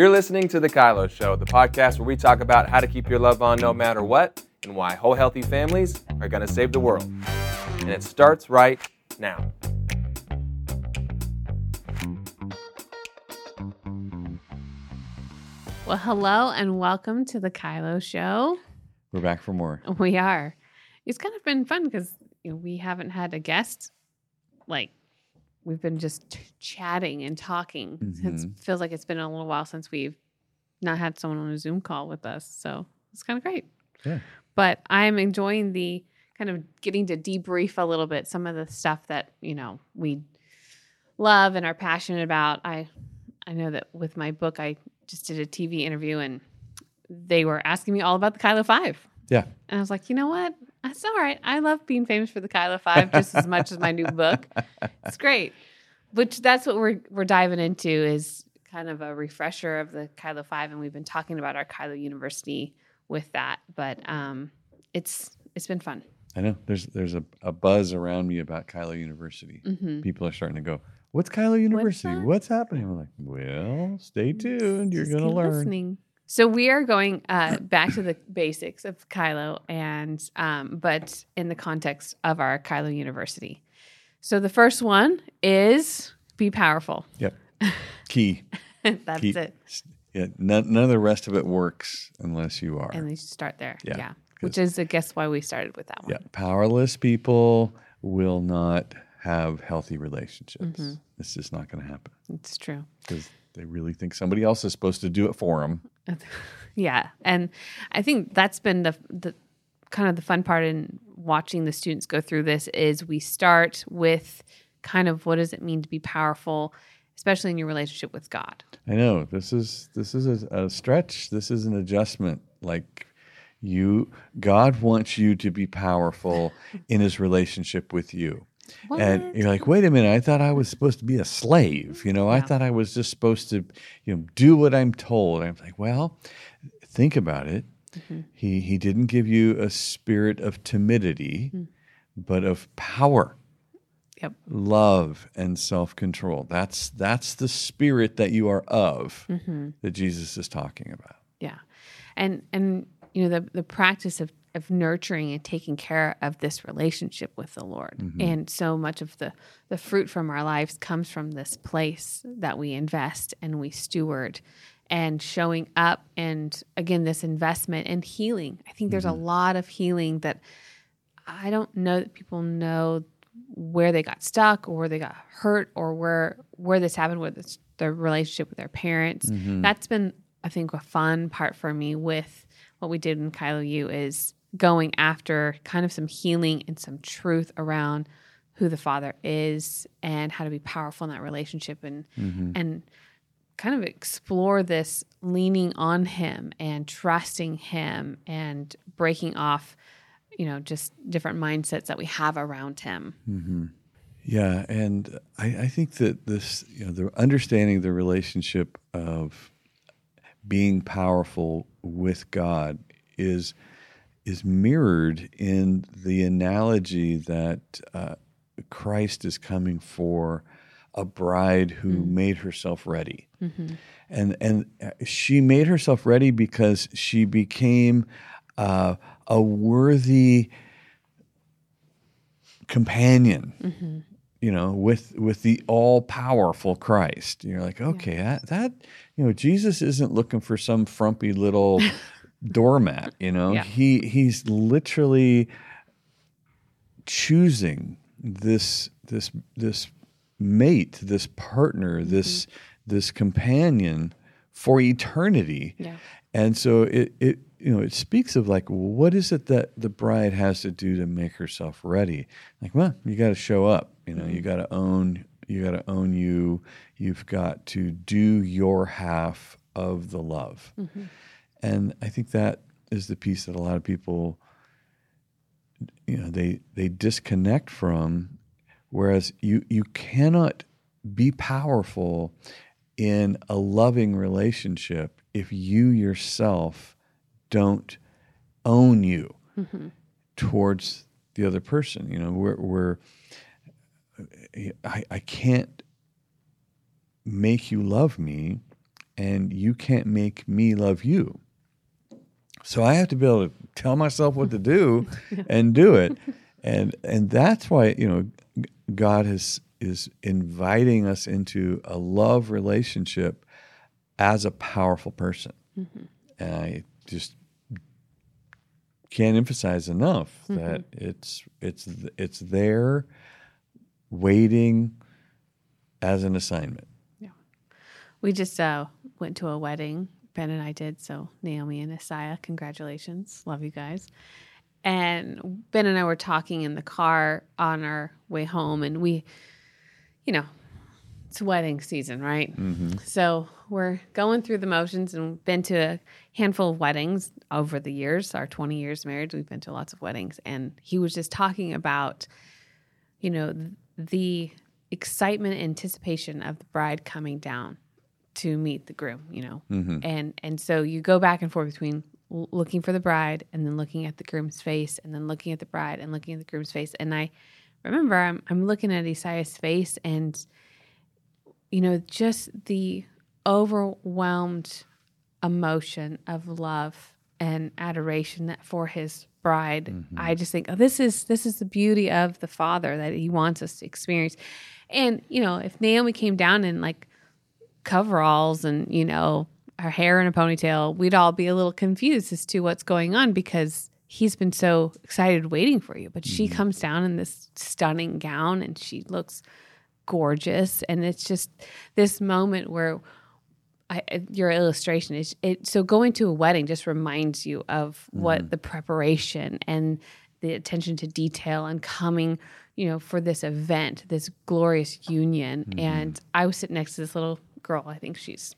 You're listening to The Kylo Show, the podcast where we talk about how to keep your love on no matter what and why whole healthy families are going to save the world. And it starts right now. Well, hello and welcome to the Kylo Show. We're back for more. We are. It's kind of been fun because you know, we haven't had a guest. Like we've been just chatting and talking. It Mhm. feels like it's been a little while since we've not had someone on a Zoom call with us. So it's kind of great. Yeah. But I'm enjoying the kind of getting to debrief a little bit some of the stuff that you know we love and are passionate about. I I know that with my book, I just did a TV interview and they were asking me all about the Kylo Five. Yeah. And I was like, you know what? That's all right. I love being famous for the Kylo Five just as much as my new book. It's great. Which that's what we're we're diving into is kind of a refresher of the Kylo Five, and we've been talking about our Kylo University with that. But um, it's it's been fun. I know there's there's a, a buzz around me about Kylo University. hmm People are starting to go, "What's Kylo University? that?" What's, happening?" I'm like, "Well, stay tuned. You're gonna keep learn." listening. So we are going uh, back to the basics of Kylo, and um, but in the context of our Kylo University. So the first one is be powerful. Yep. Key. That's Key. it, Yeah. None, none of the rest of it works unless you are. and you start there. Yeah, Yeah, which is I guess why we started with that one. yeah. Powerless people will not have healthy relationships. Mm-hmm. It's just not going to happen It's true. because they really think somebody else is supposed to do it for them. Yeah, and I think that's been the the kind of the fun part in watching the students go through this is we start with kind of what does it mean to be powerful, especially in your relationship with God. I know this is this is a, a stretch. This is an adjustment. Like you, God wants you to be powerful in His relationship with you. And you're like, wait a minute, I thought I was supposed to be a slave. You know, I thought I was just supposed to, you know, do what I'm told. I'm like, well, think about it. Mm-hmm. He he didn't give you a spirit of timidity, Mm. but of power Yep. love and self-control that's that's the spirit that you are of Mm-hmm. that jesus is talking about Yeah. And and you know the the practice of of nurturing and taking care of this relationship with the Lord. Mm-hmm. And so much of the the fruit from our lives comes from this place that we invest and we steward and showing up and again this investment and healing. I think there's a mm-hmm. lot of healing that I don't know that people know where they got stuck or where they got hurt or where where this happened with this, their relationship with their parents. Mm-hmm. That's been I think a fun part for me with what we did in Kylo U is going after kind of some healing and some truth around who the father is and how to be powerful in that relationship and mm-hmm. and kind of explore this leaning on him and trusting him and breaking off you know just different mindsets that we have around him. Mm-hmm. Yeah and I, I think that this you know the understanding the relationship of being powerful with god is is mirrored in the analogy that uh, christ is coming for a bride who made herself ready. And and uh, she made herself ready because she became uh, a worthy companion you know with with the all powerful Christ. You're like okay that that you know Jesus isn't looking for some frumpy little doormat you know? Yeah. he he's literally choosing this this this mate this partner mm-hmm. this this companion for eternity. Yeah. and so it it you know it speaks of like what is it that the bride has to do to make herself ready? Like well you got to show up you know? You mm-hmm. got to own you got to own you. You've got to do your half of the love mm-hmm. And i think that is the piece that a lot of people you know they they disconnect from whereas you you cannot be powerful in a loving relationship if you yourself don't own you mm-hmm. towards the other person you know we're, we're I, I can't make you love me and you can't make me love you. So I have to be able to tell myself what to do and do it. And and that's why, you know, God is is inviting us into a love relationship as a powerful person. Mm-hmm. And I just can't emphasize enough mm-hmm. that it's it's it's there waiting as an assignment. Yeah. We just uh, went to a wedding Ben and I did. So Naomi and Isaiah, congratulations. Love you guys. And Ben and I were talking in the car on our way home, and we, you know, it's wedding season, right? Mm-hmm. So we're going through the motions and been to a handful of weddings over the years. Our 20 years married, we've been to lots of weddings. And he was just talking about, you know, the excitement, anticipation of the bride coming down to meet the groom, you know. Mm-hmm. And and so you go back and forth between looking for the bride and then looking at the groom's face and then looking at the bride and looking at the groom's face. And I remember I'm I'm looking at Isaiah's face and you know, just the overwhelmed emotion of love and adoration for his bride. Mm-hmm. I just think, oh, this is this is the beauty of the father that he wants us to experience. And you know, if Naomi came down and like coveralls and, you know, her hair in a ponytail, we'd all be a little confused as to what's going on because he's been so excited waiting for you. But she mm-hmm. comes down in this stunning gown and she looks gorgeous. And it's just this moment where I, your illustration is it. So going to a wedding just reminds you of what mm-hmm. the preparation and the attention to detail and coming you know for this event this glorious union mm-hmm. and i was sitting next to this little girl. I think she's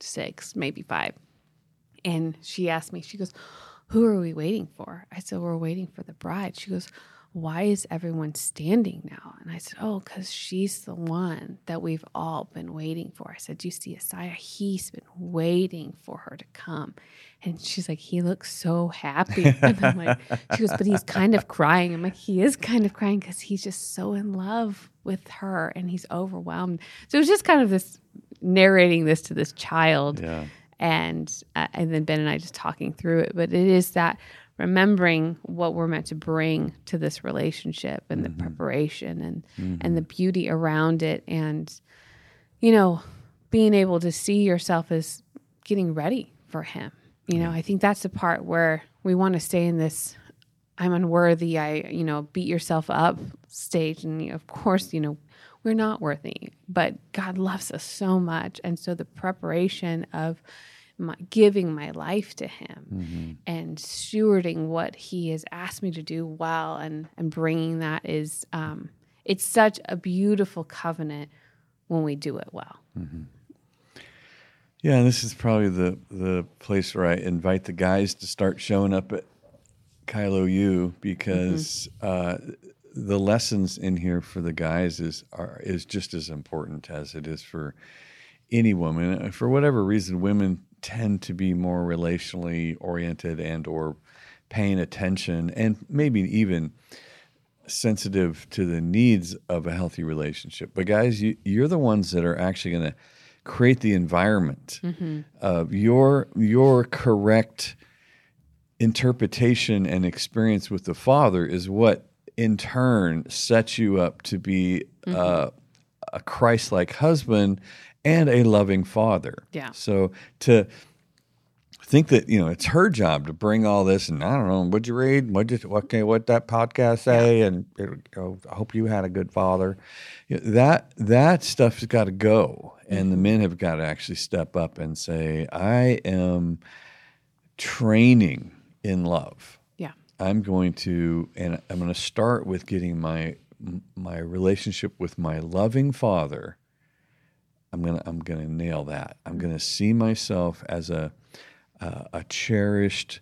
six, maybe five. And she asked me, she goes, Who are we waiting for? I said, We're waiting for the bride. She goes, Why is everyone standing now? And I said, Oh, because she's the one that we've all been waiting for. I said, Do you see Isaiah? He's been waiting for her to come. And she's like, He looks so happy. And I'm like, She goes, But he's kind of crying. I'm like, He is kind of crying because he's just so in love with her and he's overwhelmed. So it was just kind of this narrating this to this child. Yeah. And uh, and then Ben and I just talking through it, but it is that remembering what we're meant to bring to this relationship and mm-hmm. the preparation and mm-hmm. and the beauty around it and you know being able to see yourself as getting ready for him you know i think that's the part where we want to stay in this i'm unworthy i you know beat yourself up stage and of course you know we're not worthy, but God loves us so much. And so the preparation of my, giving my life to Him mm-hmm. and stewarding what He has asked me to do well and, and bringing that is, um, it's such a beautiful covenant when we do it well. Mm-hmm. Yeah, and this is probably the the place where I invite the guys to start showing up at Kylo U because mm-hmm. uh, the lessons in here for the guys is are is just as important as it is for any woman. For whatever reason, women tend to be more relationally oriented and or paying attention and maybe even sensitive to the needs of a healthy relationship. But guys, you, you're the ones that are actually going to create the environment mm-hmm. of your your correct interpretation and experience with the father is what in turn sets you up to be mm-hmm. uh, a Christ like husband and a loving father. Yeah. So to think that you know it's her job to bring all this and I don't know what'd you read what did what what that podcast say yeah. and it, oh, I hope you had a good father you know, that that stuff's got to go and mm-hmm. the men have got to actually step up and say I am training in love Yeah. I'm going to, and I'm going to start with getting my my relationship with my loving Father. I'm gonna I'm gonna nail that. I'm gonna see myself as a uh, a cherished,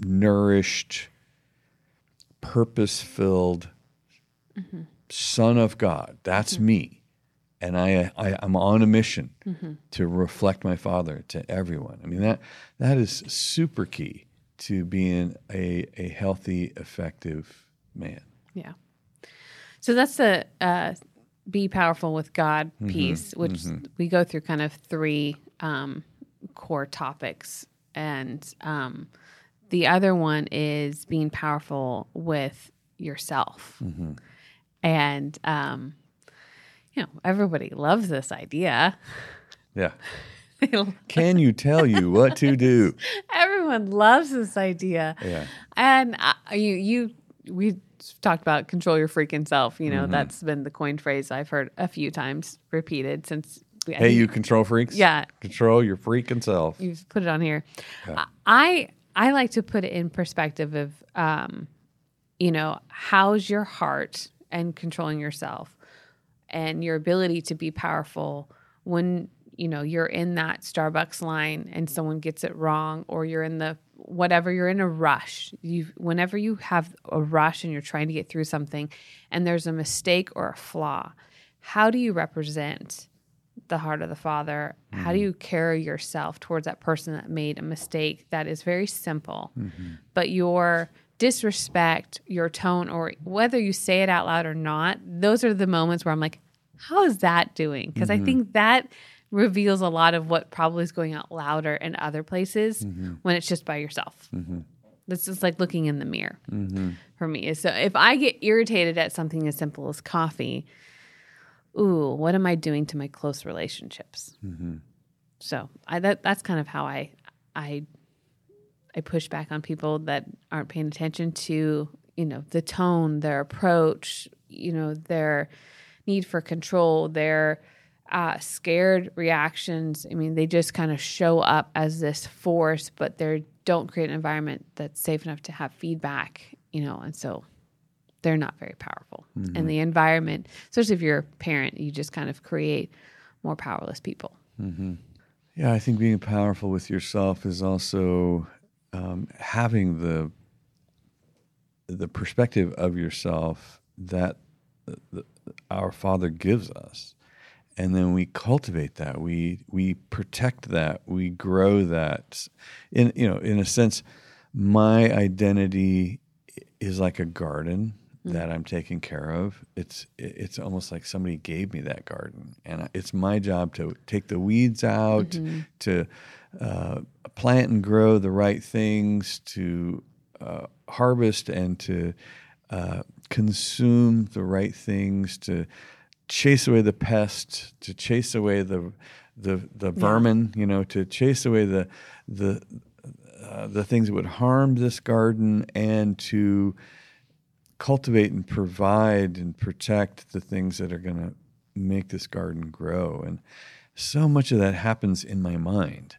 nourished, purpose filled mm-hmm. Son of God. That's mm-hmm. me and I, I am on a mission mm-hmm. to reflect my father to everyone. I mean that that is super key to being a a healthy, effective man. Yeah. So that's the uh, be powerful with God piece, which we go through kind of three um, core topics. And um, the other one is being powerful with yourself. And, um, you know, everybody loves this idea. Yeah. Can you tell you what to do? Everyone loves this idea. Yeah. And uh, you, you, we talked about control your freaking self. You know, Mm-hmm. that's been the coined phrase I've heard a few times repeated since. I Hey, you control freaks. Yeah. Control your freaking self. You've put it on here. I I like to put it in perspective of, um, you know, how's your heart and controlling yourself, and your ability to be powerful when you know you're in that Starbucks line and someone gets it wrong, or you're in the whatever you're in a rush. You whenever you have a rush and you're trying to get through something, and there's a mistake or a flaw, how do you represent? the heart of the Father? How do mm-hmm. you carry yourself towards that person that made a mistake that is very simple, mm-hmm. but your disrespect, your tone, or whether you say it out loud or not, those are the moments where I'm like, how is that doing? Because I mm-hmm. think that reveals a lot of what probably is going out louder in other places mm-hmm. when it's just by yourself. Mm-hmm. This is like looking in the mirror for me. So if I get irritated at something as simple as coffee, ooh, what am I doing to my close relationships? So I that that's kind of how I I I push back on people that aren't paying attention to you know the tone, their approach, you know their need for control, their uh, scared reactions. I mean, they just kind of show up as this force, but they don't create an environment that's safe enough to have feedback. You know, and so they're not very powerful. And the environment, especially if you're a parent, you just kind of create more powerless people. Yeah, I think being powerful with yourself is also um, having the the perspective of yourself that the, the, our Father gives us, and then we cultivate that. We we protect that. We grow that. In you know, in a sense, my identity is like a garden that I'm taking care of. It's it's almost like somebody gave me that garden, and it's my job to take the weeds out, to uh, plant and grow the right things, to uh, harvest and to uh, consume the right things, to chase away the pest, to chase away the the the vermin, you know, to chase away the the uh, the things that would harm this garden, and to cultivate and provide and protect the things that are going to make this garden grow. And so much of that happens in my mind.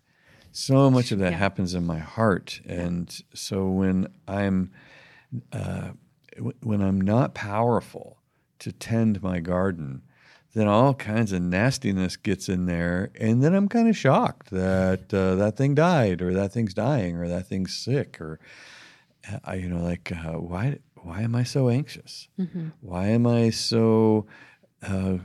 So much of that Yeah. happens in my heart. And so when I'm uh, w- when I'm not powerful to tend my garden, then all kinds of nastiness gets in there, and then I'm kind of shocked that uh, that thing died, or that thing's dying, or that thing's sick, or I, you know, like uh, why why am I so anxious? Why am I so uh,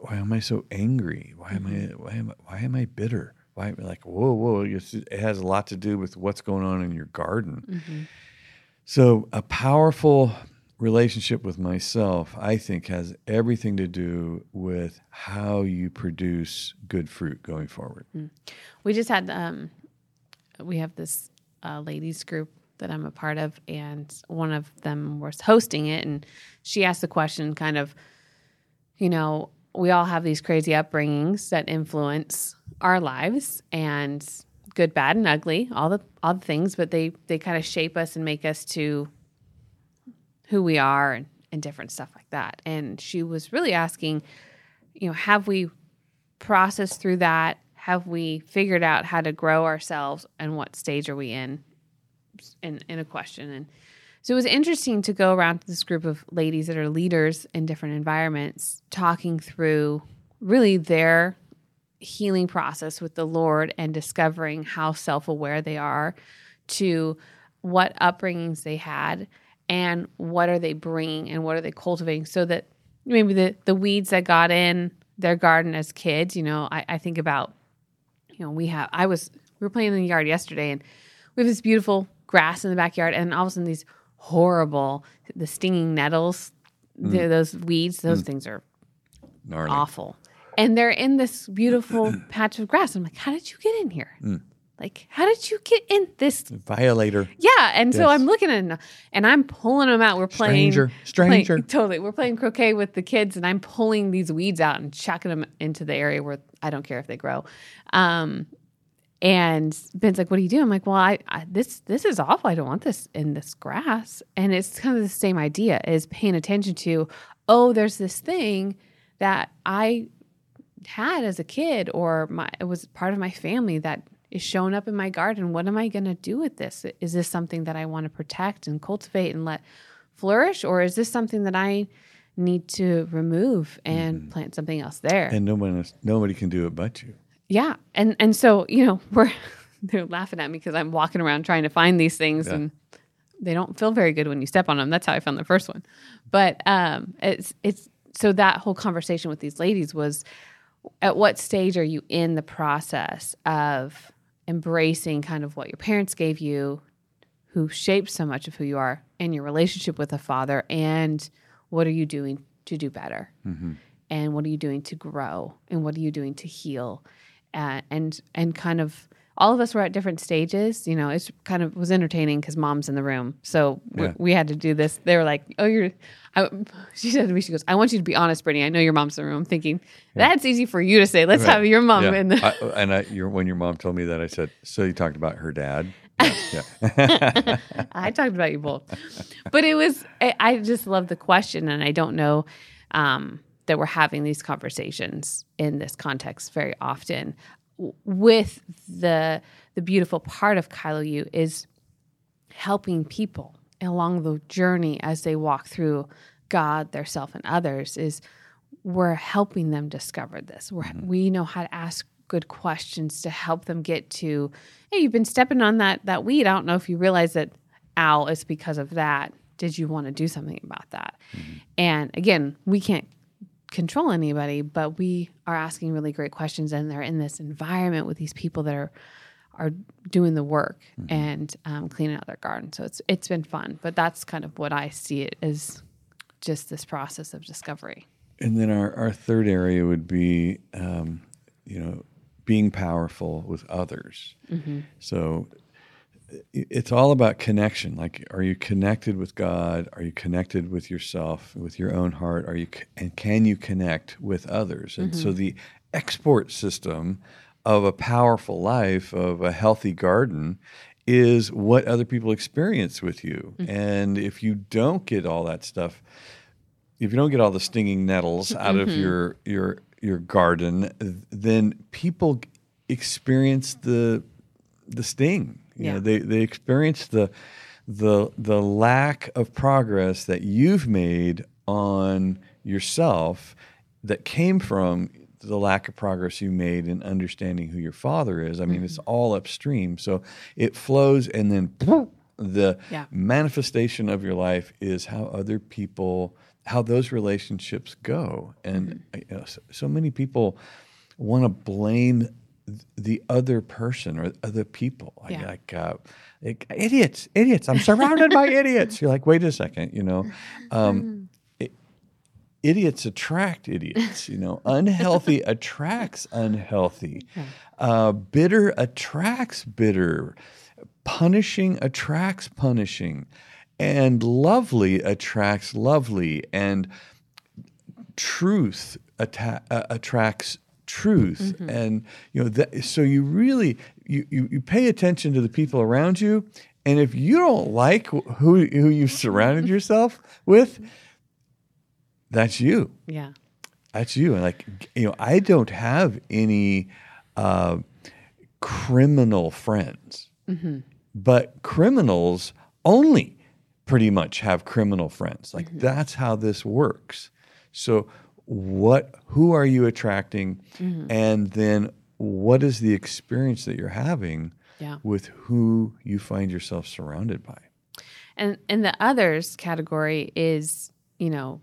why am I so angry? Why am I why am I, why am I bitter? Am like whoa whoa? It has a lot to do with what's going on in your garden. So a powerful relationship with myself, I think, has everything to do with how you produce good fruit going forward. We just had um, we have this uh, ladies group that I'm a part of, and one of them was hosting it, and she asked the question, kind of, you know, we all have these crazy upbringings that influence our lives, and good, bad, and ugly, all the all the things, but they they kind of shape us and make us to who we are and, and different stuff like that. And she was really asking, you know, have we processed through that? Have we figured out how to grow ourselves and what stage are we in in, in a question? And so it was interesting to go around to this group of ladies that are leaders in different environments talking through really their healing process with the Lord and discovering how self aware they are to what upbringings they had and what are they bringing and what are they cultivating so that maybe the, the weeds that got in their garden as kids, you know, I, I think about, you know, we have, I was, we were playing in the yard yesterday and we have this beautiful grass in the backyard and all of a sudden these horrible, the stinging nettles, the- mm. those weeds, those mm. things are gnarly. awful. And they're in this beautiful patch of grass. I'm like, how did you get in here? Mm. Like, how did you get in this? Violator. Yeah. And so I'm looking at it and I'm pulling them out. We're playing. Stranger. playing- Stranger. totally. We're playing croquet with the kids and I'm pulling these weeds out and chucking them into the area where I don't care if they grow. Um, and Ben's like, "What are you doing?" I'm like, "Well, I, I this this is awful. I don't want this in this grass." And it's kind of the same idea: is paying attention to, oh, there's this thing that I had as a kid, or my it was part of my family that is showing up in my garden. What am I going to do with this? Is this something that I want to protect and cultivate and let flourish, or is this something that I need to remove and plant something else there? And no one else, nobody can do it but you. Yeah, and and so you know we're they're laughing at me because I'm walking around trying to find these things, Yeah. and they don't feel very good when you step on them. That's how I found the first one. But um, it's it's so that whole conversation with these ladies was, at what stage are you in the process of embracing kind of what your parents gave you, who shaped so much of who you are, and your relationship with a father, and what are you doing to do better? and what are you doing to grow? And what are you doing to heal? Uh, and and kind of all of us were at different stages you know it's kind of was entertaining because mom's in the room so we, Yeah. we had to do this they were like oh you're I, she said to me she goes i want you to be honest Brittney i know your mom's in the room i'm thinking that's easy for you to say let's have your mom Yeah. in the I, and I, your, when your mom told me that, I said, "So you talked about her dad?" Yeah. yeah. I talked about you both, but it was I, I just love the question, and I don't know um, that we're having these conversations in this context very often. With the the beautiful part of Kylo U is helping people along the journey as they walk through God, their self, and others. Is we're helping them discover this. We're, mm-hmm. We know how to ask good questions to help them get to, hey, you've been stepping on that that weed. I don't know if you realize that, ow, it's because of that. Did you want to do something about that? Mm-hmm. And again, we can't control anybody, but we are asking really great questions, and they're in this environment with these people that are are doing the work and um, cleaning out their garden. So it's it's been fun, but that's kind of what I see it as, just this process of discovery. And then our, our third area would be, um, you know, being powerful with others. So i- it's all about connection. Like, are you connected with God? Are you connected with yourself, with your own heart? Are you, and can you connect with others? And so mm-hmm. the export system of a powerful life, of a healthy garden, is what other people experience with you. Mm-hmm. And if you don't get all that stuff, if you don't get all the stinging nettles out of mm-hmm. your your your garden, then people experience the the sting. You Yeah. know, they they experience the the the lack of progress that you've made on yourself that came from the lack of progress you made in understanding who your father is. I mean, it's all upstream. So it flows and then the Yeah. manifestation of your life is how other people how those relationships go and Mm-hmm. you know, so, so many people want to blame the other person or other people. Like, Yeah. like, uh, like idiots idiots. I'm surrounded by idiots. You're like wait a second you know? Um, i- idiots attract idiots you know? Unhealthy attracts unhealthy. Uh, bitter attracts bitter. Punishing attracts punishing. And lovely attracts lovely. And truth atta- uh, attracts truth mm-hmm. and you know that so you really you, you you pay attention to the people around you and if you don't like who who you've surrounded yourself with that's you Yeah. that's you. And like, you know, I don't have any uh, criminal friends, mm-hmm. but criminals only pretty much have criminal friends. Like mm-hmm. that's how this works. So, what? Who are you attracting? And then, what is the experience that you're having Yeah. with who you find yourself surrounded by? And and the others category is, you know,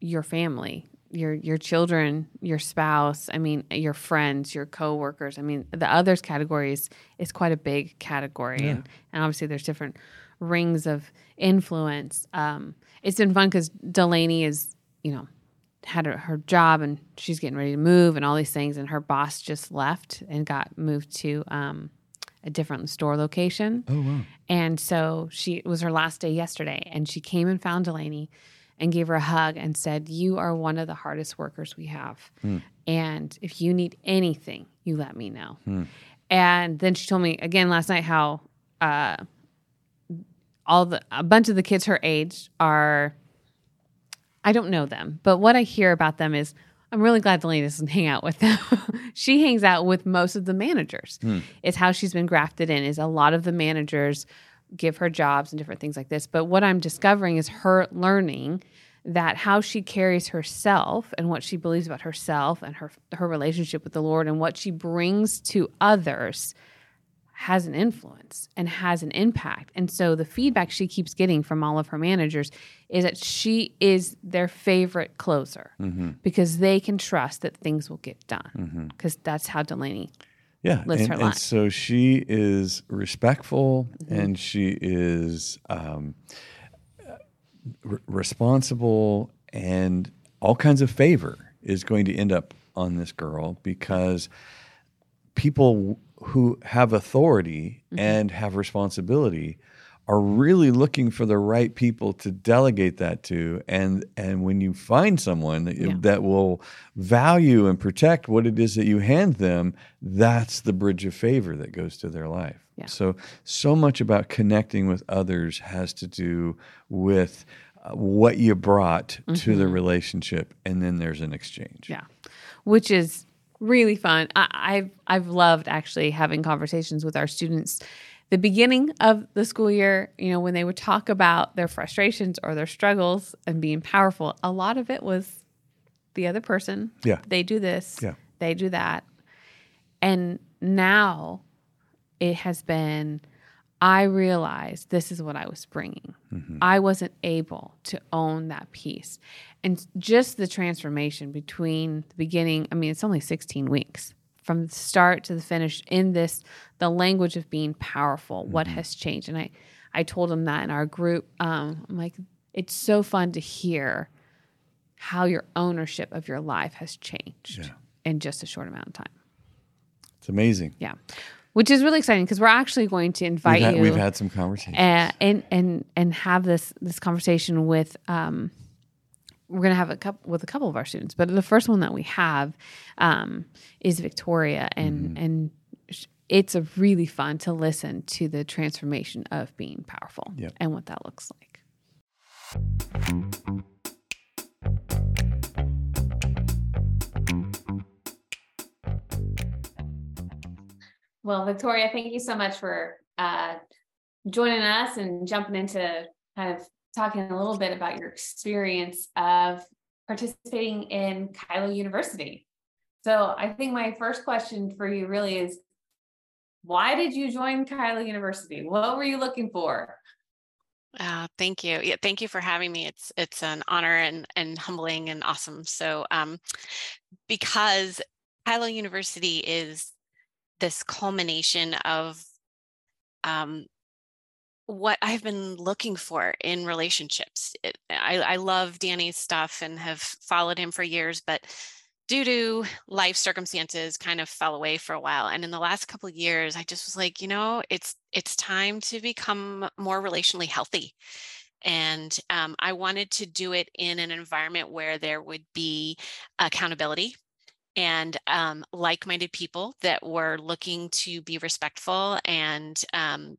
your family, your your children, your spouse, I mean, your friends, your coworkers. I mean, the others category is, is quite a big category. And, and obviously there's different rings of influence. Um, it's been fun because Delaney is, you know, had her, her job and she's getting ready to move and all these things. And her boss just left and got moved to um, a different store location. Oh wow. And so she it was her last day yesterday, and she came and found Delaney and gave her a hug and said, "You are one of the hardest workers we have, and if you need anything, you let me know." And then she told me again last night how uh, all the a bunch of the kids her age are. I don't know them, but what I hear about them is I'm really glad Delaney doesn't hang out with them. she hangs out with most of the managers. Hmm. Is how she's been grafted in. Is a lot of the managers give her jobs and different things like this. But what I'm discovering is her learning that how she carries herself and what she believes about herself and her her relationship with the Lord and what she brings to others has an influence and has an impact. And so the feedback she keeps getting from all of her managers is that she is their favorite closer because they can trust that things will get done. Because that's how Delaney Yeah, lives and, her life. Mm-hmm. so she is respectful and she is um, r- responsible, and all kinds of favor is going to end up on this girl because people who have authority Mm-hmm. and have responsibility are really looking for the right people to delegate that to and and when you find someone that, Yeah. that will value and protect what it is that you hand them that's the bridge of favor that goes to their life Yeah. so so much about connecting with others has to do with uh, what you brought to the relationship and then there's an exchange Yeah, which is really fun. I, I've I've loved actually having conversations with our students. The beginning of the school year, you know, when they would talk about their frustrations or their struggles and being powerful, a lot of it was the other person. Yeah. they do this. Yeah. they do that, and now it has been. I realized this is what I was bringing. Mm-hmm. I wasn't able to own that piece. And just the transformation between the beginning, I mean, it's only 16 weeks from the start to the finish in this, the language of being powerful, what has changed. And I, I told him that in our group. Um, I'm like, it's so fun to hear how your ownership of your life has changed in just a short amount of time. it's amazing Yeah. Which is really exciting because we're actually going to invite we've had, you we've had some conversations and and and and have this this conversation with um we're going to have a couple with a couple of our students but the first one that we have um is victoria and and it's a really fun to listen to the transformation of being powerful Yep. and what that looks like Well, Victoria, thank you so much for uh, joining us and jumping into kind of talking a little bit about your experience of participating in Kylo University. So, I think my first question for you really is why did you join Kylo University? What were you looking for? Uh, thank you. Yeah, thank you for having me. It's it's an honor and and humbling and awesome. So, um, because Kylo University is this culmination of um, what I've been looking for in relationships. It, I, I love Danny's stuff and have followed him for years, but due to life circumstances kind of fell away for a while and in the last couple of years i just was like you know it's it's time to become more relationally healthy and um, i wanted to do it in an environment where there would be accountability and um, like-minded people that were looking to be respectful and um,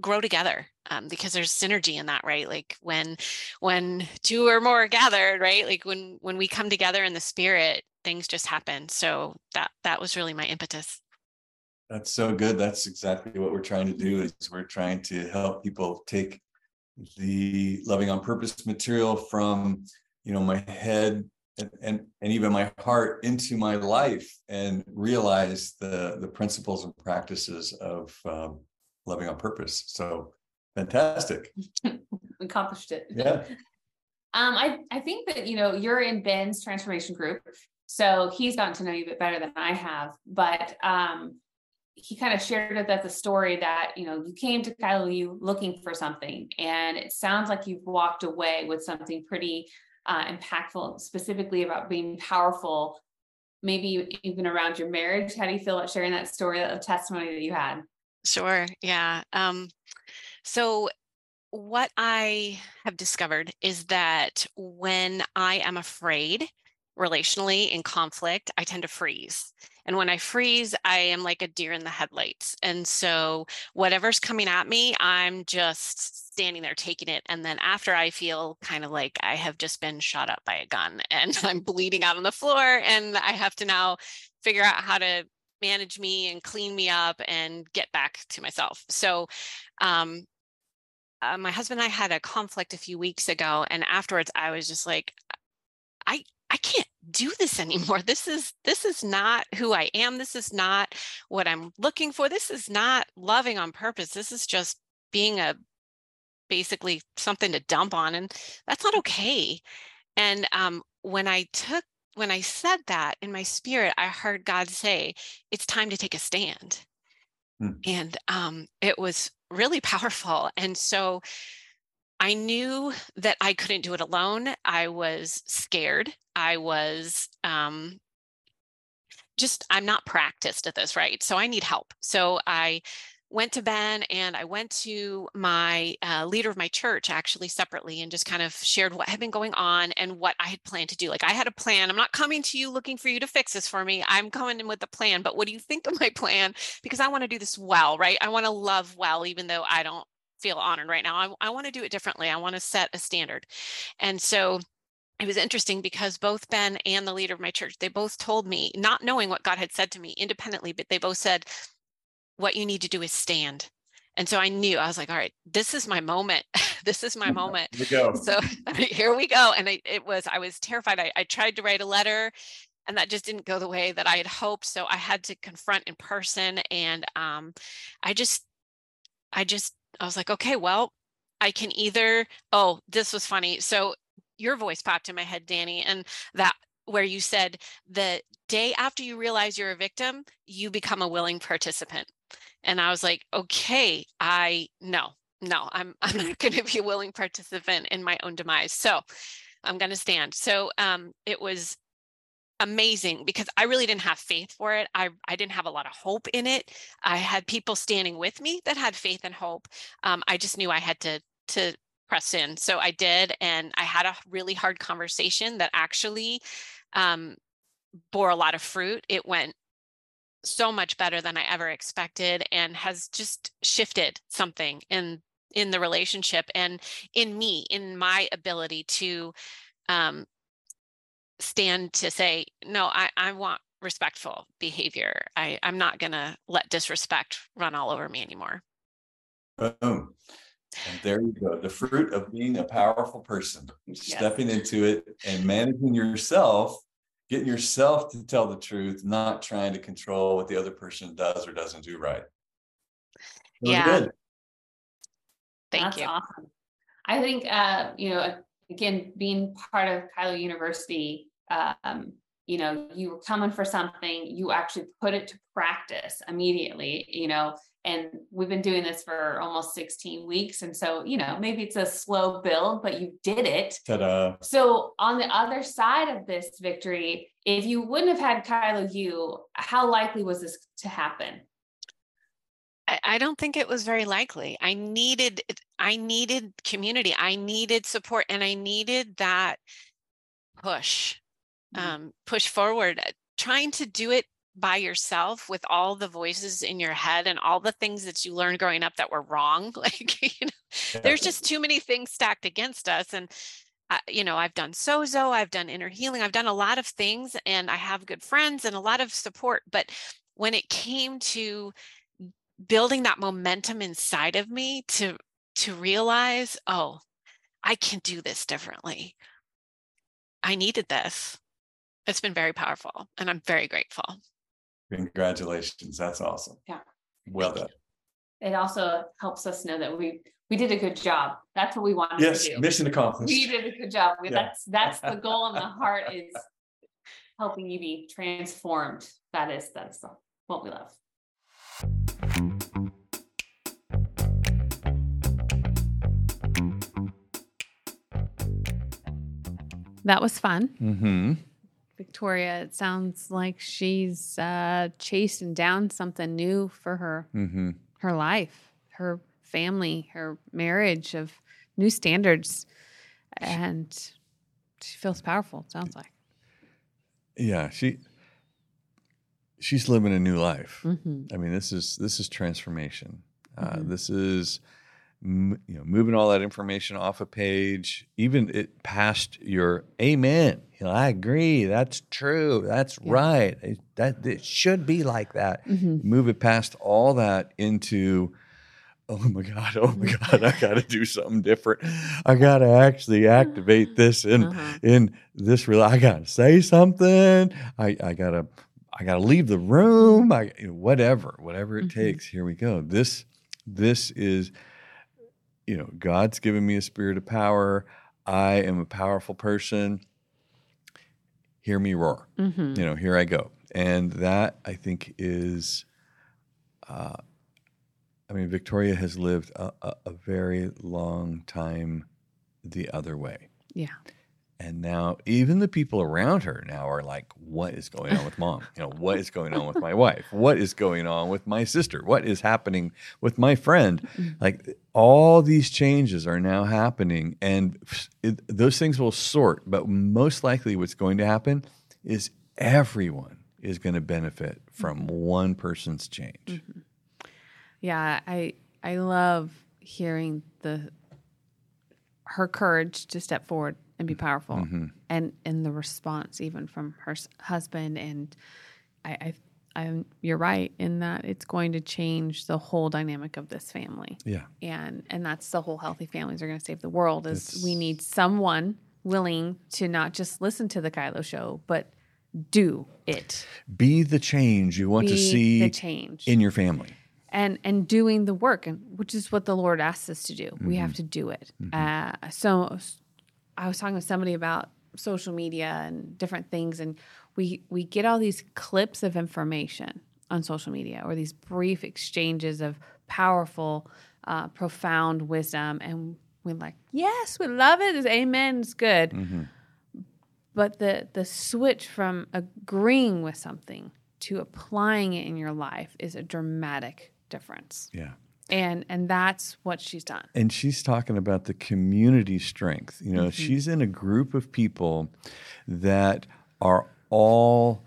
grow together um, because there's synergy in that right? Like when when two or more are gathered right? Like when when we come together in the spirit things just happen. So that that was really my impetus. That's so good. That's exactly what we're trying to do is we're trying to help people take the loving on purpose material from, you know, my head and, and, and even my heart into my life and realize the, the principles and practices of um, loving on purpose. So fantastic. Accomplished it. Yeah. Um, I, I think that, you know, you're in Ben's transformation group. So he's gotten to know you a bit better than I have. But um, he kind of shared with us the story that, you know, you came to you looking for something. And it sounds like you've walked away with something pretty uh, impactful, specifically about being powerful, maybe even around your marriage. How do you feel about sharing that story of testimony that you had? Sure. Yeah. Um, so, what I have discovered is that when I am afraid relationally in conflict, I tend to freeze. And when I freeze, I am like a deer in the headlights. And so whatever's coming at me, I'm just standing there taking it. And then after I feel kind of like I have just been shot up by a gun and I'm bleeding out on the floor and I have to now figure out how to manage me and clean me up and get back to myself. So um, uh, my husband and I had a conflict a few weeks ago, and afterwards I was just like, I I can't do this anymore. This is this is not who I am. This is not what I'm looking for. This is not loving on purpose. This is just being a basically something to dump on, and that's not okay. And um, when I took when I said that in my spirit, I heard God say, "It's time to take a stand," hmm. and um, it was really powerful. And so I knew that I couldn't do it alone. I was scared. I was um, just, I'm not practiced at this, right? So I need help. So I went to Ben and I went to my uh, leader of my church actually separately and just kind of shared what had been going on and what I had planned to do. Like I had a plan. I'm not coming to you looking for you to fix this for me. I'm coming in with a plan. But what do you think of my plan? Because I want to do this well, right? I want to love well, even though I don't feel honored right now. I, I want to do it differently. I want to set a standard. And so it was interesting because both Ben and the leader of my church, they both told me, not knowing what God had said to me independently, but they both said, what you need to do is stand. And so I knew I was like, all right, this is my moment. this is my moment. Here we go. So here we go. And I, it was, I was terrified. I, I tried to write a letter and that just didn't go the way that I had hoped. So I had to confront in person. And um, I just, I just I was like, okay, well, I can either, oh, this was funny. So your voice popped in my head, Danny, and that where you said the day after you realize you're a victim, you become a willing participant. And I was like, okay, I no, no, I'm I'm not going to be a willing participant in my own demise. So I'm going to stand. So um, it was amazing because I really didn't have faith for it. I, I didn't have a lot of hope in it. I had people standing with me that had faith and hope. Um, I just knew I had to to press in. So I did, and I had a really hard conversation that actually um, bore a lot of fruit. It went so much better than I ever expected, and has just shifted something in in the relationship and in me, in my ability to um, stand to say, no, I, I want respectful behavior. I, I'm not going to let disrespect run all over me anymore. Boom. And there you go. The fruit of being a powerful person, yes. stepping into it and managing yourself, getting yourself to tell the truth, not trying to control what the other person does or doesn't do right. yeah. Good. Thank That's you. awesome. I think, uh, you know, again, being part of Kylo University, um, you know, you were coming for something, you actually put it to practice immediately, you know, and we've been doing this for almost 16 weeks. And so, you know, maybe it's a slow build, but you did it. Ta-da. So on the other side of this victory, if you wouldn't have had Kylo U how likely was this to happen? I, I don't think it was very likely. I needed I needed community. I needed support and I needed that push. Mm-hmm. Um, push forward. Trying to do it by yourself with all the voices in your head and all the things that you learned growing up that were wrong like you know yeah. there's just too many things stacked against us and uh, you know i've done sozo i've done inner healing i've done a lot of things and i have good friends and a lot of support but when it came to building that momentum inside of me to to realize oh i can do this differently i needed this it's been very powerful and i'm very grateful. Congratulations that's awesome. Yeah. Well Thank done. you. it also helps us know that we we did a good job. That's what we wanted yes, to do. mission accomplished. We did a good job. Yeah. that's that's the goal and the heart is helping you be transformed. That is that's what we love. That was fun. Mm-hmm. Victoria, it sounds like she's uh, chasing down something new for her Mm-hmm. her life, her family, her marriage of new standards, and she feels powerful. It sounds like. Yeah, she she's living a new life. Mm-hmm. I mean, this is this is transformation. Uh, Mhm. this is m- you know moving all that information off a page, even it past your amen. You know, I agree. That's true. That's Yeah. right. It, that it should be like that. Mm-hmm. Move it past all that into. Oh my God! Oh my God! I got to do something different. I got to actually activate this in Uh-huh. in this real i gotta say something i i gotta i gotta leave the room i you know, whatever whatever it Mhm. takes here we go this this is you know god's given me a spirit of power. I am a powerful person. Hear me roar. Mm-hmm. you know here i go. And that i think is uh i mean victoria has lived a, a, a very long time the other way. Yeah. And now even the people around her now are like, what is going on with mom? You know, what is going on with my wife? What is going on with my sister? What is happening with my friend? Mhm. Like all these changes are now happening and it, those things will sort, but most likely what's going to happen is everyone is going to benefit from one person's change. Yeah, I I love hearing the her courage to step forward and be powerful, Mhm. and and the response even from her husband. And I, I, I, you're right in that it's going to change the whole dynamic of this family, Yeah. and and that's the whole healthy families are going to save the world. Is It's- we need someone willing to not just listen to the Kylo show, but do it. Be the change you want to see the change in your family. and and doing the work and which is what the lord asks us to do we have to do it uh, so i was talking with somebody about social media and different things and we we get all these clips of information on social media or these brief exchanges of powerful uh, profound wisdom and we're like yes we love it it's amen it's good Mhm. but the the switch from agreeing with something to applying it in your life is a dramatic difference Yeah. And and that's what she's done and she's talking about the community strength. You know, Mm-hmm. she's in a group of people that are all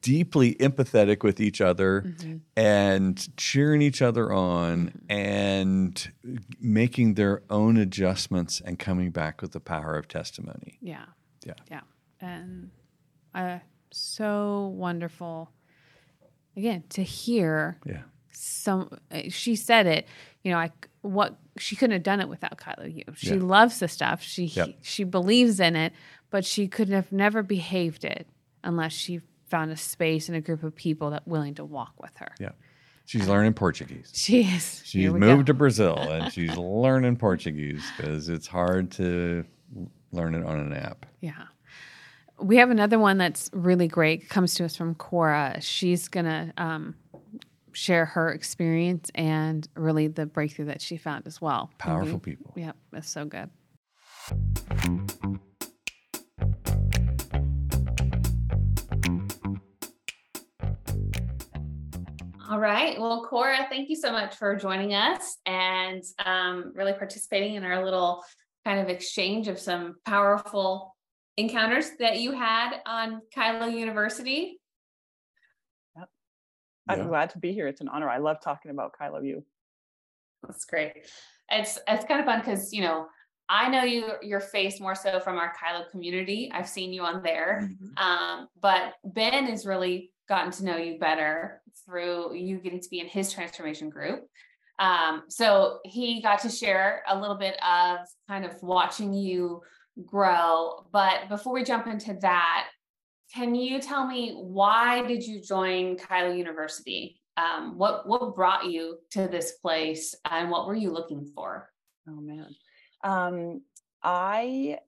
deeply empathetic with each other Mm-hmm. and cheering each other on and making their own adjustments and coming back with the power of testimony. yeah Yeah. yeah and uh so wonderful again to hear Yeah. Some uh, she said it you know i what she couldn't have done it without kylo u she Yeah. loves the stuff she Yep. she believes in it but she couldn't have never behaved it unless she found a space and a group of people that willing to walk with her Yeah. She's learning Portuguese. she is She's moved go. to Brazil and she's learning Portuguese because it's hard to learn it on an app. Yeah. We have another one that's really great. Comes to us from Cora. She's gonna um, share her experience and really the breakthrough that she found as well. Powerful Mhm. people. Yep, that's so good. All right. Well, Cora, thank you so much for joining us and um, really participating in our little kind of exchange of some powerful encounters that you had on Kylo University. I'm Yeah. glad to be here. It's an honor. I love talking about Kylo U. That's great. It's it's kind of fun because you know I know you your face more so from our Kylo community. I've seen you on there, um, but Ben has really gotten to know you better through you getting to be in his transformation group. Um, so he got to share a little bit of kind of watching you grow. But before we jump into that, can you tell me why did you join Kylo University? Um, what what brought you to this place, and what were you looking for? Oh man. Um, I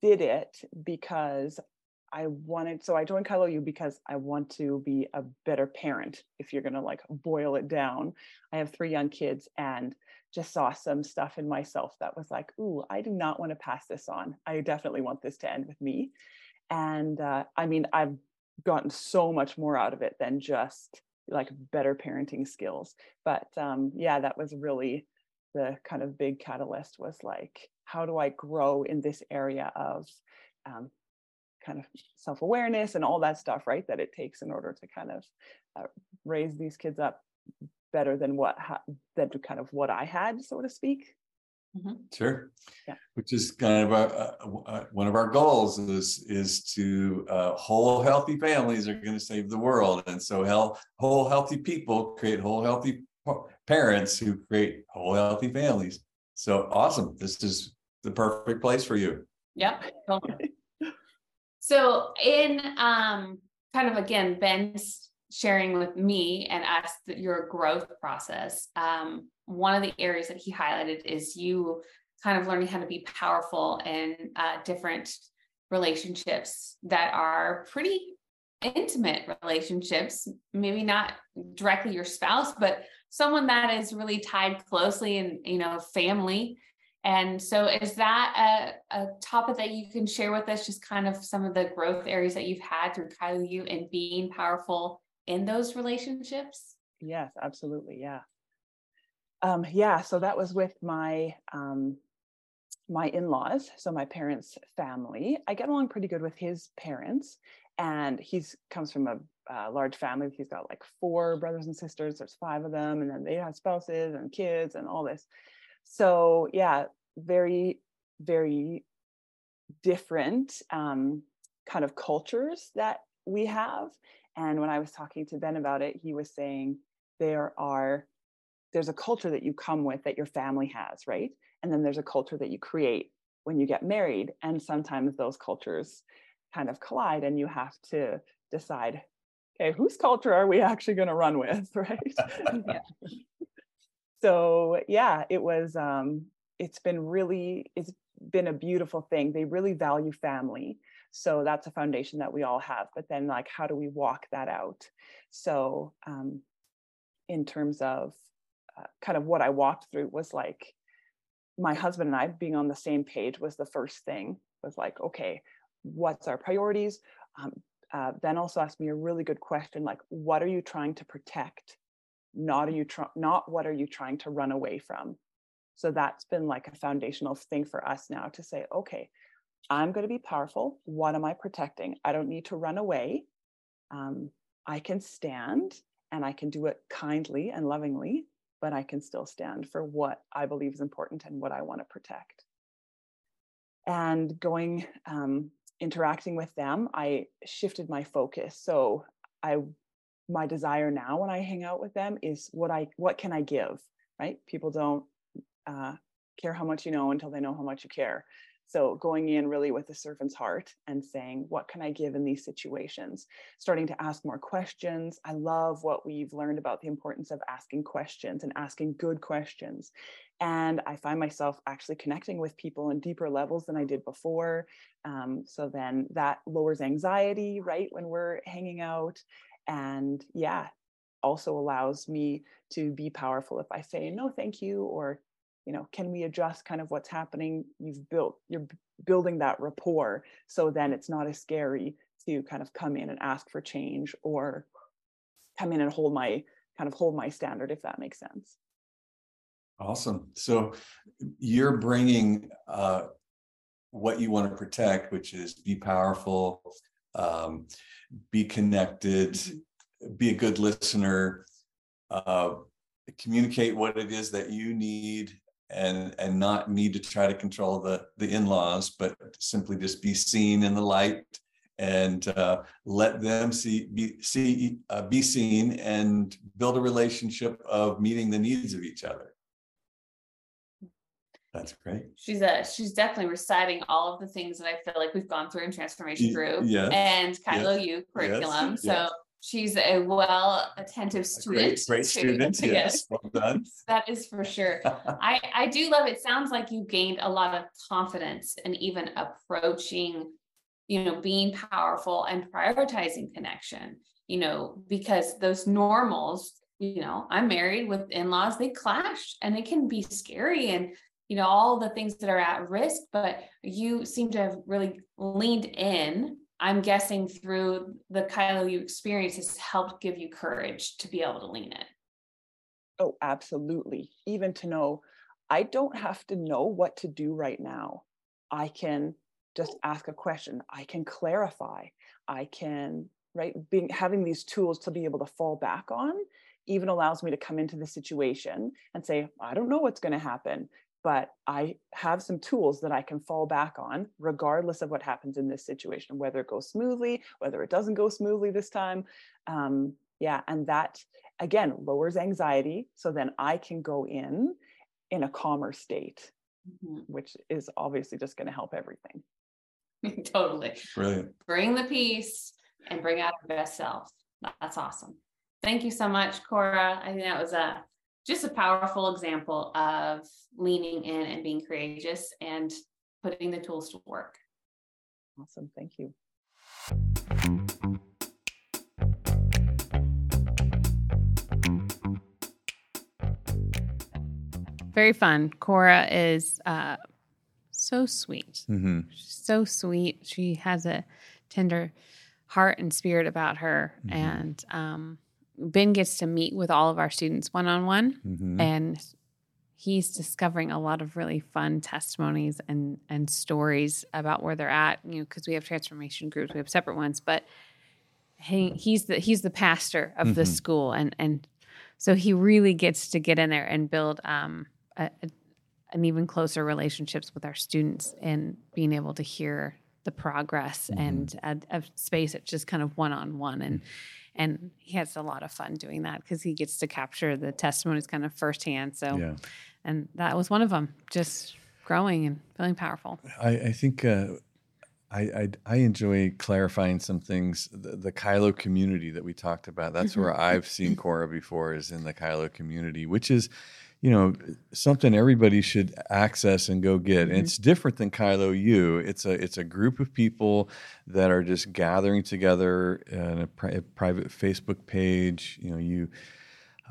did it because I wanted, so I joined Kylo U because I want to be a better parent. If you're to like boil it down, I have three young kids and just saw some stuff in myself that was like, ooh, I do not want to pass this on. I definitely want this to end with me. And uh, I mean, I've gotten so much more out of it than just like better parenting skills. But um, yeah, that was really the kind of big catalyst was like, how do I grow in this area of um, kind of self-awareness and all that stuff, right? That it takes in order to kind of uh, raise these kids up better than what ha- than to kind of what I had, so to speak. Mm-hmm. Sure. Yeah. Which is kind of a, a, one of our goals is is to uh, whole healthy families are going to save the world, and so hell, whole healthy people create whole healthy parents who create whole healthy families. So awesome! This is the perfect place for you. Yep. so in um kind of again Ben's sharing with me and us your growth process. Um, one of the areas that he highlighted is you kind of learning how to be powerful in uh, different relationships that are pretty intimate relationships, maybe not directly your spouse, but someone that is really tied closely in, you know, family. And so is that a, a topic that you can share with us, just kind of some of the growth areas that you've had through Kylo U and being powerful in those relationships? Yes, absolutely. Yeah. Um, yeah, so that was with my um, my in-laws, so my parents' family. I get along pretty good with his parents, and he's comes from a large family. He's got like four brothers and sisters. There's five of them, and then they have spouses and kids and all this. So yeah, very very different um, kind of cultures that we have and when I was talking to Ben about it, he was saying there are there's a culture that you come with that your family has, right? And then there's a culture that you create when you get married. And sometimes those cultures kind of collide and you have to decide, okay, whose culture are we actually going to run with, right? yeah. So yeah, it was um it's been really it's been a beautiful thing. They really value family so that's a foundation that we all have but then like how do we walk that out? So um, in terms of uh, kind of what i walked through was like my husband and i being on the same page was the first thing was like okay what's our priorities? Um, uh, ben also asked me a really good question like what are you trying to protect? Not are you tr- not what are you trying to run away from? So that's been like a foundational thing for us now to say okay I'm going to be powerful. What am I protecting? I don't need to run away. Um, I can stand and I can do it kindly and lovingly, but I can still stand for what I believe is important and what I want to protect. And going, um, interacting with them, I shifted my focus. So I, my desire now when I hang out with them is what I, what can I give? Right? People don't uh, care how much you know until they know how much you care. So going in really with a servant's heart and saying, what can I give in these situations? Starting to ask more questions. I love what we've learned about the importance of asking questions and asking good questions. And I find myself actually connecting with people on deeper levels than I did before. Um, so then that lowers anxiety, right, when we're hanging out. And yeah, also allows me to be powerful if I say no, thank you, or you know can we adjust kind of what's happening? You've built you're building that rapport so then it's not as scary to kind of come in and ask for change or come in and hold my kind of hold my standard if that makes sense. Awesome. So you're bringing uh, what you want to protect which is be powerful um, be connected be a good listener uh, communicate what it is that you need and and not need to try to control the the in-laws but simply just be seen in the light and uh, let them see be see uh, be seen and build a relationship of meeting the needs of each other that's great she's a she's definitely reciting all of the things that i feel like we've gone through in transformation group yes. and kylo yes. u curriculum yes. so she's a well attentive student. Great, great student. yes, well done. That is for sure. I I do love it. Sounds like you gained a lot of confidence and even approaching, you know, being powerful and prioritizing connection. You know, because those normals you know, I'm married with in-laws, they clash and it can be scary and you know, all the things that are at risk, but you seem to have really leaned in. I'm guessing through the Kylo U experience has helped give you courage to be able to lean in. Oh, absolutely. Even to know I don't have to know what to do right now. I can just ask a question. I can clarify. I can, right? Being having these tools to be able to fall back on even allows me to come into the situation and say, I don't know what's going to happen but I have some tools that I can fall back on, regardless of what happens in this situation, whether it goes smoothly, whether it doesn't go smoothly this time. Um, yeah, and that again lowers anxiety. So then I can go in in a calmer state, mm-hmm. which is obviously just going to help everything. totally. Brilliant. Bring the peace and bring out your best self. That's awesome. Thank you so much, Cora. I think that was a just a powerful example of leaning in and being courageous and putting the tools to work. Awesome. Thank you. Very fun. Cora is uh, so sweet. Mm-hmm. so sweet. She has a tender heart and spirit about her. Mm-hmm. And um, Ben gets to meet with all of our students one on one, and he's discovering a lot of really fun testimonies and and stories about where they're at. You know, because we have transformation groups, we have separate ones, but he, he's the he's the pastor of mm-hmm. the school, and and so he really gets to get in there and build um, a, a, an even closer relationships with our students and being able to hear the progress mm-hmm. and a, a, space that's just kind of one on one and. Mm-hmm and he has a lot of fun doing that because he gets to capture the testimonies kind of firsthand. So, yeah. and that was one of them, just growing and feeling powerful. I, I think uh, I, I, I enjoy clarifying some things. The, the Kylo community that we talked about. That's where I've seen Cora before is in the Kylo community, which is you know something everybody should access and go get. Mm-hmm. And it's different than Kylo U. It's a it's a group of people that are just gathering together in a, pri- a private Facebook page. You know, you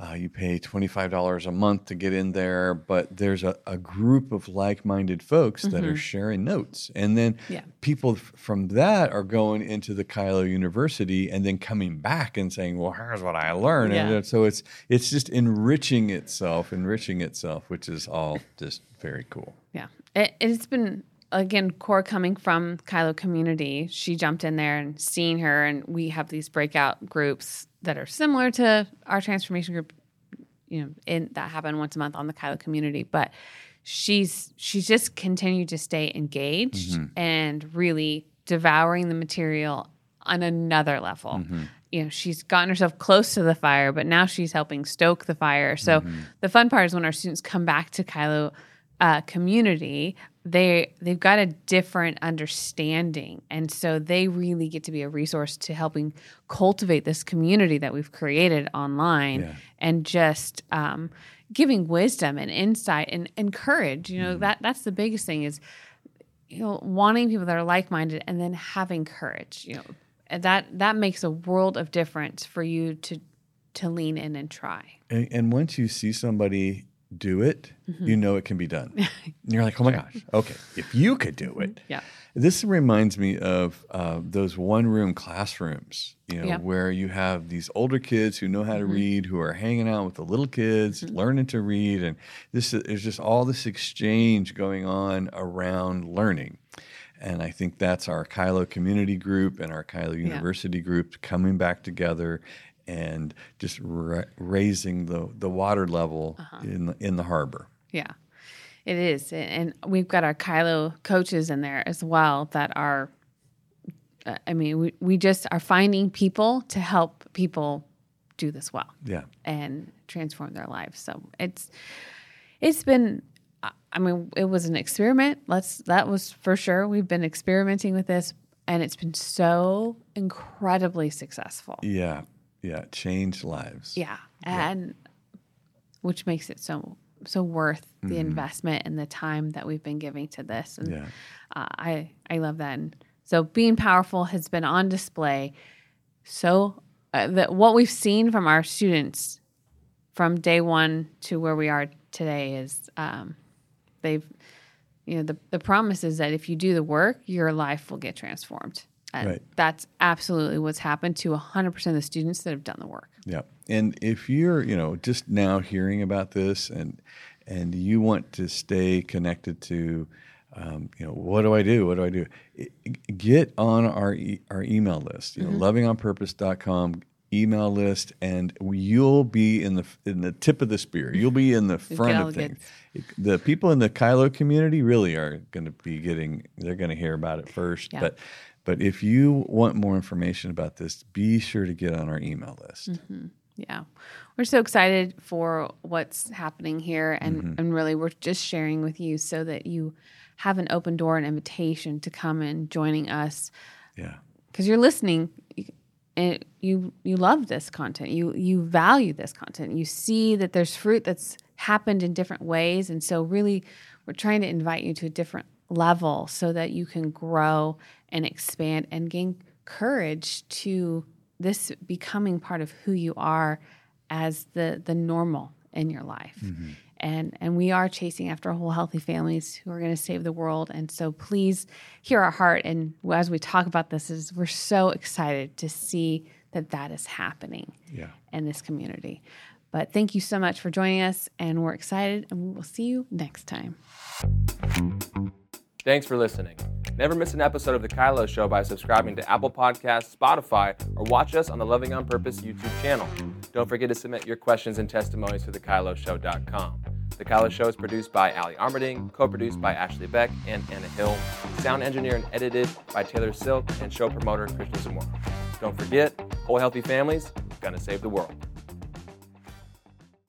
uh, you pay $25 a month to get in there, but there's a, a group of like minded folks mm-hmm. that are mm-hmm. sharing notes. And then yeah. people f- from that are going into the Kylo University and then coming back and saying, well, here's what I learned. Yeah. And so it's, it's just enriching itself, enriching itself, which is all just very cool. Yeah. It, it's been again, Core coming from Kylo community, she jumped in there and seeing her, and we have these breakout groups that are similar to our transformation group, you know, in that happen once a month on the Kylo community. But she's she's just continued to stay engaged mm-hmm. and really devouring the material on another level. Mm-hmm. You know, she's gotten herself close to the fire, but now she's helping stoke the fire. So mm-hmm. the fun part is when our students come back to Kylo uh, community, they they've got a different understanding, and so they really get to be a resource to helping cultivate this community that we've created online, yeah. and just um, giving wisdom and insight and, and courage. You know mm. that that's the biggest thing is you know wanting people that are like minded, and then having courage. You know that that makes a world of difference for you to to lean in and try. And, and once you see somebody do it, mm-hmm. you know it can be done. and you're like, oh my gosh, okay, if you could do it. Yeah. This reminds me of uh, those one room classrooms, you know, yeah. where you have these older kids who know how to mm-hmm. read, who are hanging out with the little kids, mm-hmm. learning to read. And this is just all this exchange going on around learning. And I think that's our Kylo community group and our Kylo University yeah. group coming back together and just ra- raising the, the water level uh-huh. in the, in the harbor. Yeah, it is, and we've got our Kylo coaches in there as well that are. Uh, I mean, we we just are finding people to help people do this well. Yeah, and transform their lives. So it's it's been. I mean, it was an experiment. Let's that was for sure. We've been experimenting with this, and it's been so incredibly successful. Yeah, yeah, change lives. Yeah. And yeah. which makes it so so worth the mm-hmm. investment and the time that we've been giving to this. And yeah. uh, I I love that. And so being powerful has been on display. So uh, that what we've seen from our students from day one to where we are today is um, they've you know the, the promise is that if you do the work your life will get transformed and Right. that's absolutely what's happened to 100% of the students that have done the work Yeah. And if you're, you know, just now hearing about this and and you want to stay connected to um, you know, what do I do? What do I do? Get on our e- our email list, you know, lovingonpurpose.com email list and you'll be in the in the tip of the spear. You'll be in the front of things. The people in the Kylo community really are going to be getting they're going to hear about it first, Yeah. but but if you want more information about this, be sure to get on our email list. Yeah. We're so excited for what's happening here. And, Mm-hmm. and really, we're just sharing with you so that you have an open door and invitation to come and joining us Yeah. because you're listening and you you love this content you you value this content you see that there's fruit that's happened in different ways and so really we're trying to invite you to a different level so that you can grow and expand and gain courage to this becoming part of who you are as the the normal in your life. Mm-hmm. And and we are chasing after whole healthy families who are going to save the world. And so please hear our heart. And as we talk about this is we're so excited to see that that is happening Yeah. in this community. But thank you so much for joining us and we're excited and we will see you next time Thanks for listening. Never miss an episode of The Kylo Show by subscribing to Apple Podcasts, Spotify, or watch us on the Loving on Purpose YouTube channel. Don't forget to submit your questions and testimonies to thekyloshow.com. The Kylo Show is produced by Ali Armerding, co-produced by Ashley Beck and Anna Hill, sound engineer and edited by Taylor Silk, and show promoter Krishna Zamora. Don't forget, whole healthy families gonna save the world.